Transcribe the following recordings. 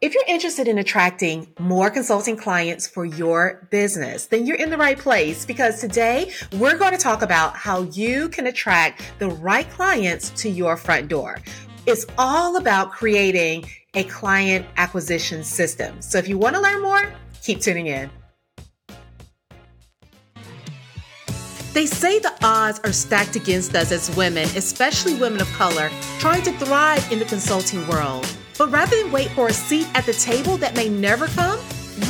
If you're interested in attracting more consulting clients for your business, then you're in the right place because today we're going to talk about how you can attract the right clients to your front door. It's all about creating a client acquisition system. So if you want to learn more, keep tuning in. They say the odds are stacked against us as women, especially women of color, trying to thrive in the consulting world. But rather than wait for a seat at the table that may never come,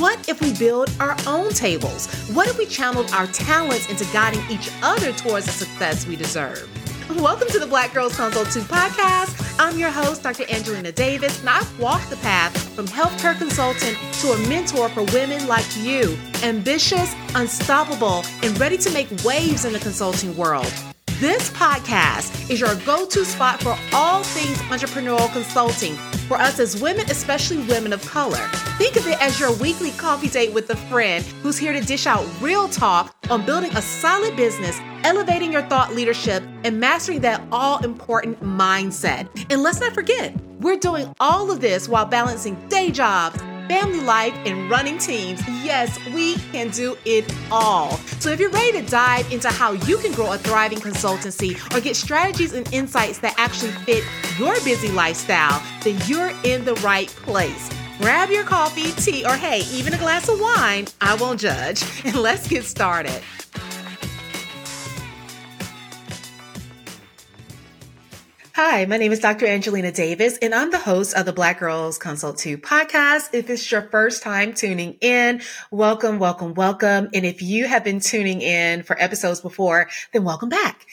what if we build our own tables? What if we channeled our talents into guiding each other towards the success we deserve? Welcome to the Black Girls Consult 2 podcast. I'm your host, Dr. Angelina Davis, and I've walked the path from healthcare consultant to a mentor for women like you, ambitious, unstoppable, and ready to make waves in the consulting world. This podcast is your go to spot for all things entrepreneurial consulting for us as women, especially women of color. Think of it as your weekly coffee date with a friend who's here to dish out real talk on building a solid business, elevating your thought leadership, and mastering that all important mindset. And let's not forget, we're doing all of this while balancing day jobs family life, and running teams. Yes, we can do it all. So if you're ready to dive into how you can grow a thriving consultancy or get strategies and insights that actually fit your busy lifestyle, then you're in the right place. Grab your coffee, tea, or hey, even a glass of wine. I won't judge. And let's get started. Hi, my name is Dr. Angelina Davis, and I'm the host of the Black Girls Consult 2 podcast. If it's your first time tuning in, welcome, welcome, welcome. And if you have been tuning in for episodes before, then welcome back.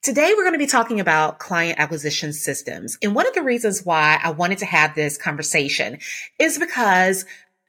Today, we're going to be talking about client acquisition systems. And one of the reasons why I wanted to have this conversation is because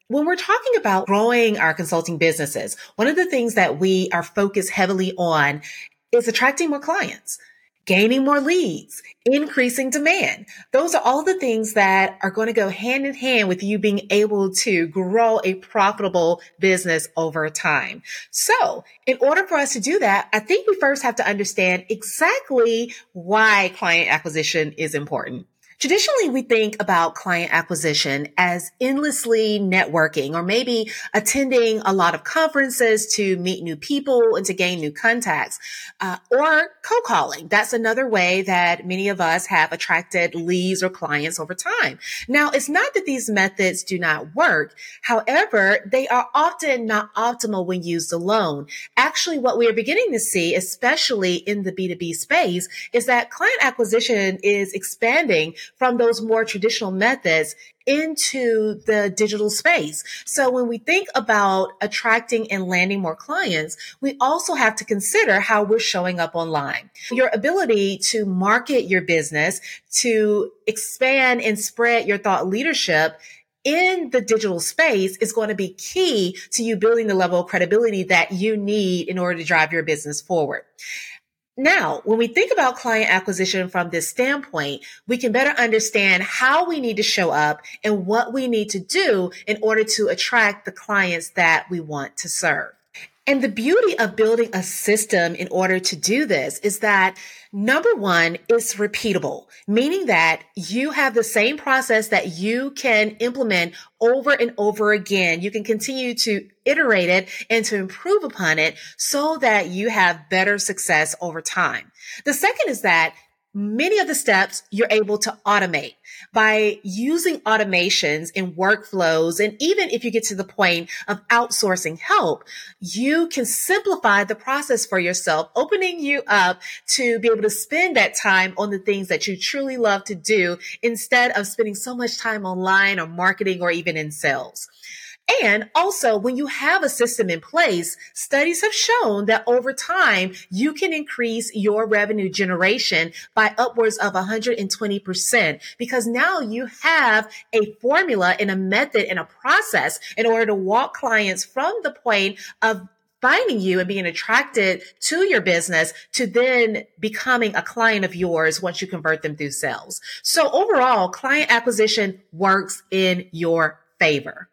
when we're talking about growing our consulting businesses, one of the things that we are focused heavily on is attracting more clients gaining more leads, increasing demand. Those are all the things that are going to go hand in hand with you being able to grow a profitable business over time. So in order for us to do that, I think we first have to understand exactly why client acquisition is important. Traditionally, we think about client acquisition as endlessly networking or maybe attending a lot of conferences to meet new people and to gain new contacts uh, or co-calling. That's another way that many of us have attracted leads or clients over time. Now, it's not that these methods do not work. However, they are often not optimal when used alone. Actually, what we are beginning to see, especially in the B2B space, is that client acquisition is expanding from those more traditional methods into the digital space. So when we think about attracting and landing more clients, we also have to consider how we're showing up online. Your ability to market your business, to expand and spread your thought leadership in the digital space is going to be key to you building the level of credibility that you need in order to drive your business forward. Now, when we think about client acquisition from this standpoint, we can better understand how we need to show up and what we need to do in order to attract the clients that we want to serve. And the beauty of building a system in order to do this is that number one, it's repeatable, meaning that you have the same process that you can implement over and over again. You can continue to iterate it and to improve upon it so that you have better success over time. The second is that many of the steps you're able to automate by using automations and workflows. And even if you get to the point of outsourcing help, you can simplify the process for yourself, opening you up to be able to spend that time on the things that you truly love to do instead of spending so much time online or marketing or even in sales. And also, when you have a system in place, studies have shown that over time, you can increase your revenue generation by upwards of 120% because now you have a formula and a method and a process in order to walk clients from the point of finding you and being attracted to your business to then becoming a client of yours once you convert them through sales. So overall, client acquisition works in your favor.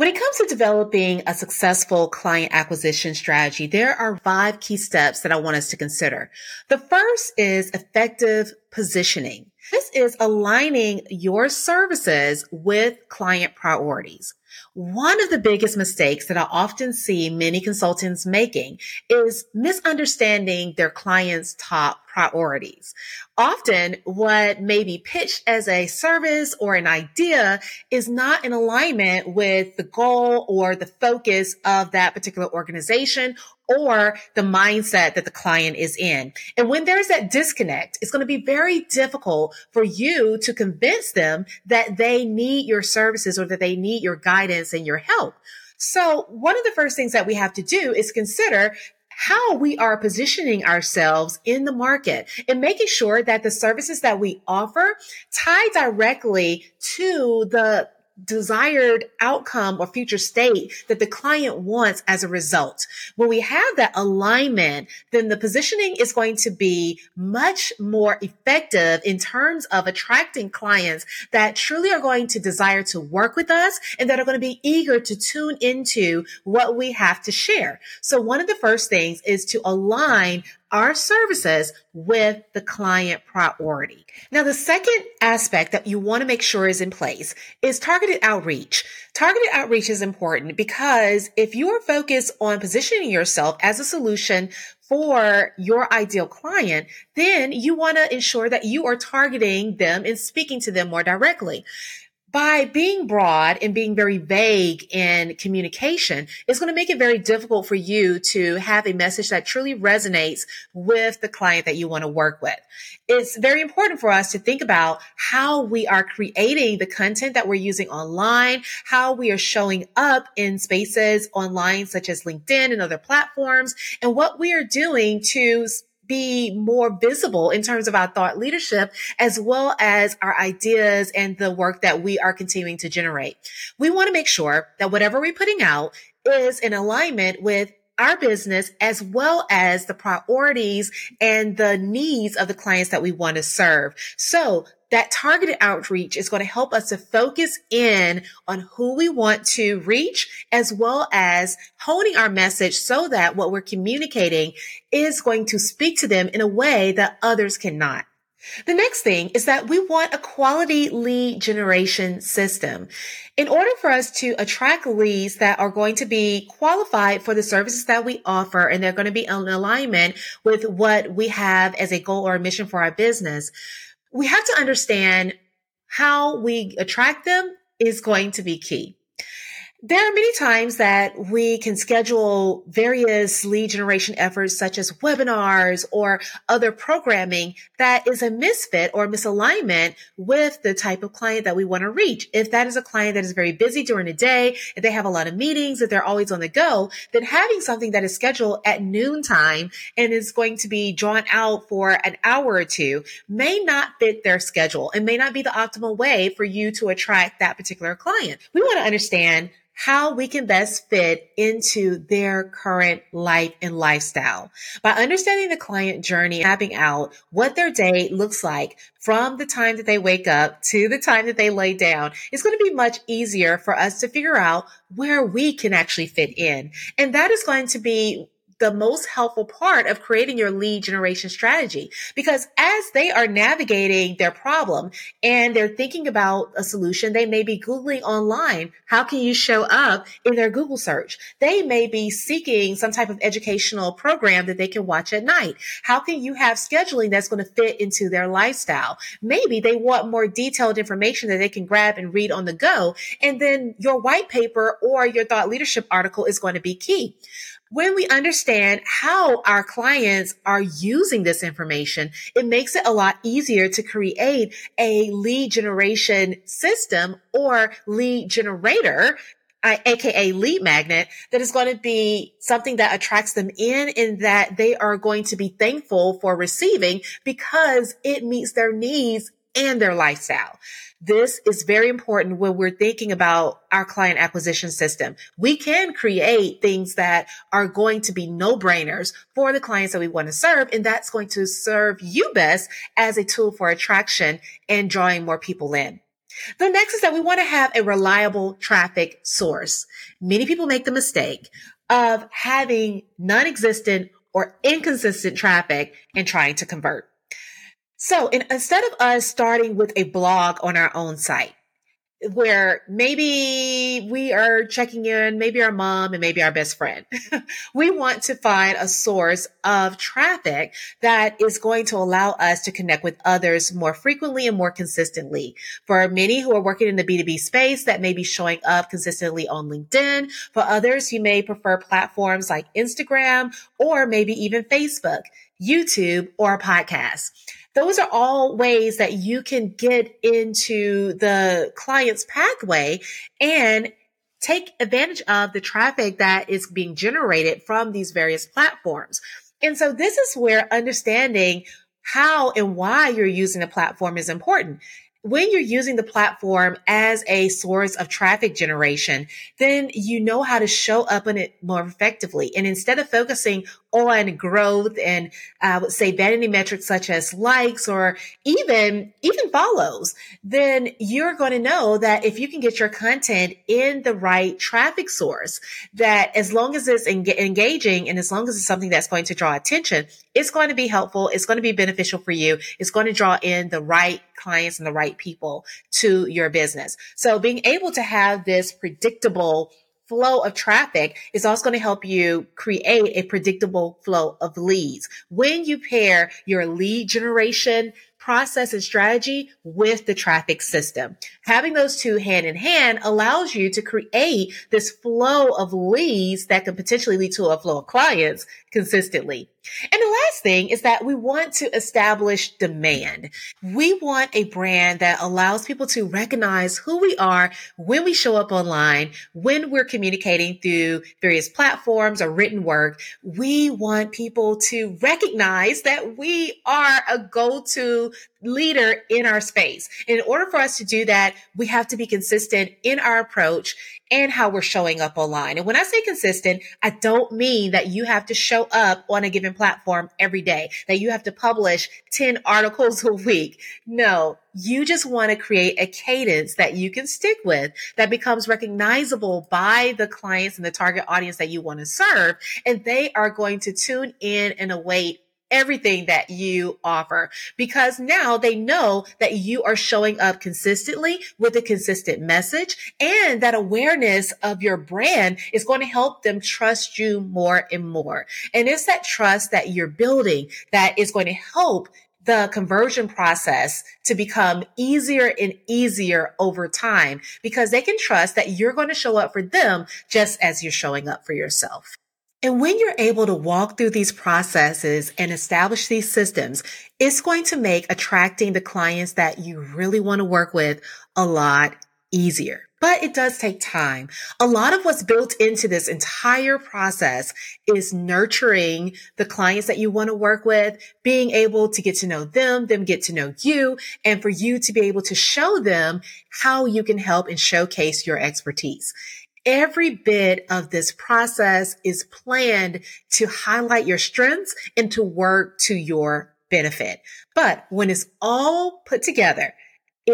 When it comes to developing a successful client acquisition strategy, there are five key steps that I want us to consider. The first is effective positioning. This is aligning your services with client priorities. One of the biggest mistakes that I often see many consultants making is misunderstanding their clients' top priorities. Often what may be pitched as a service or an idea is not in alignment with the goal or the focus of that particular organization or the mindset that the client is in. And when there's that disconnect, it's going to be very difficult for you to convince them that they need your services or that they need your guidance and your help. So one of the first things that we have to do is consider how we are positioning ourselves in the market and making sure that the services that we offer tie directly to the desired outcome or future state that the client wants as a result. When we have that alignment, then the positioning is going to be much more effective in terms of attracting clients that truly are going to desire to work with us and that are going to be eager to tune into what we have to share. So one of the first things is to align our services with the client priority. Now, the second aspect that you want to make sure is in place is targeted outreach. Targeted outreach is important because if you are focused on positioning yourself as a solution for your ideal client, then you want to ensure that you are targeting them and speaking to them more directly by being broad and being very vague in communication, it's going to make it very difficult for you to have a message that truly resonates with the client that you want to work with. It's very important for us to think about how we are creating the content that we're using online, how we are showing up in spaces online, such as LinkedIn and other platforms, and what we are doing to be more visible in terms of our thought leadership, as well as our ideas and the work that we are continuing to generate. We want to make sure that whatever we're putting out is in alignment with our business as well as the priorities and the needs of the clients that we want to serve. So that targeted outreach is going to help us to focus in on who we want to reach as well as honing our message so that what we're communicating is going to speak to them in a way that others cannot. The next thing is that we want a quality lead generation system. In order for us to attract leads that are going to be qualified for the services that we offer and they're going to be in alignment with what we have as a goal or a mission for our business, we have to understand how we attract them is going to be key. There are many times that we can schedule various lead generation efforts, such as webinars or other programming that is a misfit or misalignment with the type of client that we want to reach. If that is a client that is very busy during the day, if they have a lot of meetings, if they're always on the go, then having something that is scheduled at noontime and is going to be drawn out for an hour or two may not fit their schedule and may not be the optimal way for you to attract that particular client. We want to understand how we can best fit into their current life and lifestyle. By understanding the client journey, mapping out what their day looks like from the time that they wake up to the time that they lay down, it's going to be much easier for us to figure out where we can actually fit in. And that is going to be the most helpful part of creating your lead generation strategy because as they are navigating their problem and they're thinking about a solution, they may be Googling online. How can you show up in their Google search? They may be seeking some type of educational program that they can watch at night. How can you have scheduling that's going to fit into their lifestyle? Maybe they want more detailed information that they can grab and read on the go. And then your white paper or your thought leadership article is going to be key when we understand how our clients are using this information, it makes it a lot easier to create a lead generation system or lead generator uh, aka lead magnet that is going to be something that attracts them in and that they are going to be thankful for receiving because it meets their needs and their lifestyle. This is very important when we're thinking about our client acquisition system. We can create things that are going to be no brainers for the clients that we want to serve. And that's going to serve you best as a tool for attraction and drawing more people in. The next is that we want to have a reliable traffic source. Many people make the mistake of having non-existent or inconsistent traffic and trying to convert. So in, instead of us starting with a blog on our own site, where maybe we are checking in, maybe our mom and maybe our best friend. we want to find a source of traffic that is going to allow us to connect with others more frequently and more consistently. For many who are working in the B2B space, that may be showing up consistently on LinkedIn. For others, you may prefer platforms like Instagram or maybe even Facebook, YouTube, or a podcast those are all ways that you can get into the client's pathway and take advantage of the traffic that is being generated from these various platforms. And so this is where understanding how and why you're using the platform is important when you're using the platform as a source of traffic generation, then you know how to show up on it more effectively. And instead of focusing on growth and uh, I would say vanity metrics such as likes or even, even follows, then you're going to know that if you can get your content in the right traffic source, that as long as it's en- engaging and as long as it's something that's going to draw attention, it's going to be helpful. It's going to be beneficial for you. It's going to draw in the right clients and the right people to your business. So being able to have this predictable flow of traffic is also going to help you create a predictable flow of leads. When you pair your lead generation process and strategy with the traffic system. Having those two hand in hand allows you to create this flow of leads that can potentially lead to a flow of clients consistently. And the last thing is that we want to establish demand. We want a brand that allows people to recognize who we are when we show up online, when we're communicating through various platforms or written work. We want people to recognize that we are a go-to leader in our space. In order for us to do that, we have to be consistent in our approach and how we're showing up online. And when I say consistent, I don't mean that you have to show up on a given platform every day, that you have to publish 10 articles a week. No, you just want to create a cadence that you can stick with that becomes recognizable by the clients and the target audience that you want to serve. And they are going to tune in and await everything that you offer because now they know that you are showing up consistently with a consistent message and that awareness of your brand is going to help them trust you more and more. And it's that trust that you're building that is going to help the conversion process to become easier and easier over time because they can trust that you're going to show up for them just as you're showing up for yourself. And when you're able to walk through these processes and establish these systems, it's going to make attracting the clients that you really want to work with a lot easier. But it does take time. A lot of what's built into this entire process is nurturing the clients that you want to work with, being able to get to know them, them get to know you, and for you to be able to show them how you can help and showcase your expertise. Every bit of this process is planned to highlight your strengths and to work to your benefit. But when it's all put together,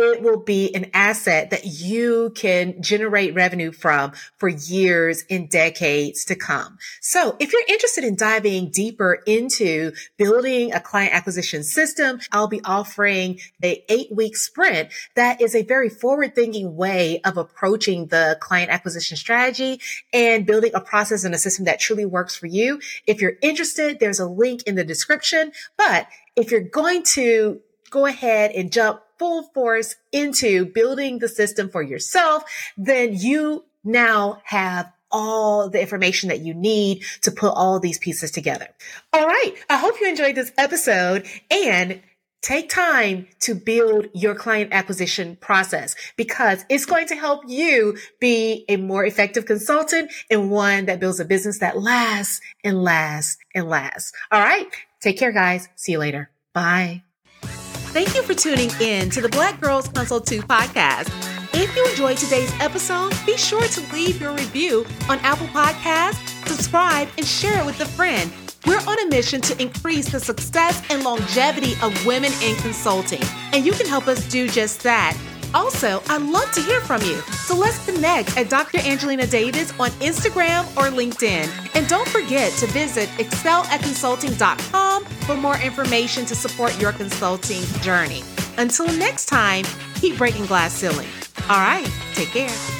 it will be an asset that you can generate revenue from for years and decades to come. So if you're interested in diving deeper into building a client acquisition system, I'll be offering a eight week sprint that is a very forward thinking way of approaching the client acquisition strategy and building a process and a system that truly works for you. If you're interested, there's a link in the description. But if you're going to go ahead and jump full force into building the system for yourself, then you now have all the information that you need to put all these pieces together. All right. I hope you enjoyed this episode and take time to build your client acquisition process because it's going to help you be a more effective consultant and one that builds a business that lasts and lasts and lasts. All right. Take care, guys. See you later. Bye. Thank you for tuning in to the Black Girls Consult 2 podcast. If you enjoyed today's episode, be sure to leave your review on Apple Podcasts, subscribe, and share it with a friend. We're on a mission to increase the success and longevity of women in consulting, and you can help us do just that Also, I'd love to hear from you. So let's connect at Dr. Angelina Davis on Instagram or LinkedIn. And don't forget to visit excelatconsulting.com for more information to support your consulting journey. Until next time, keep breaking glass ceiling. All right, take care.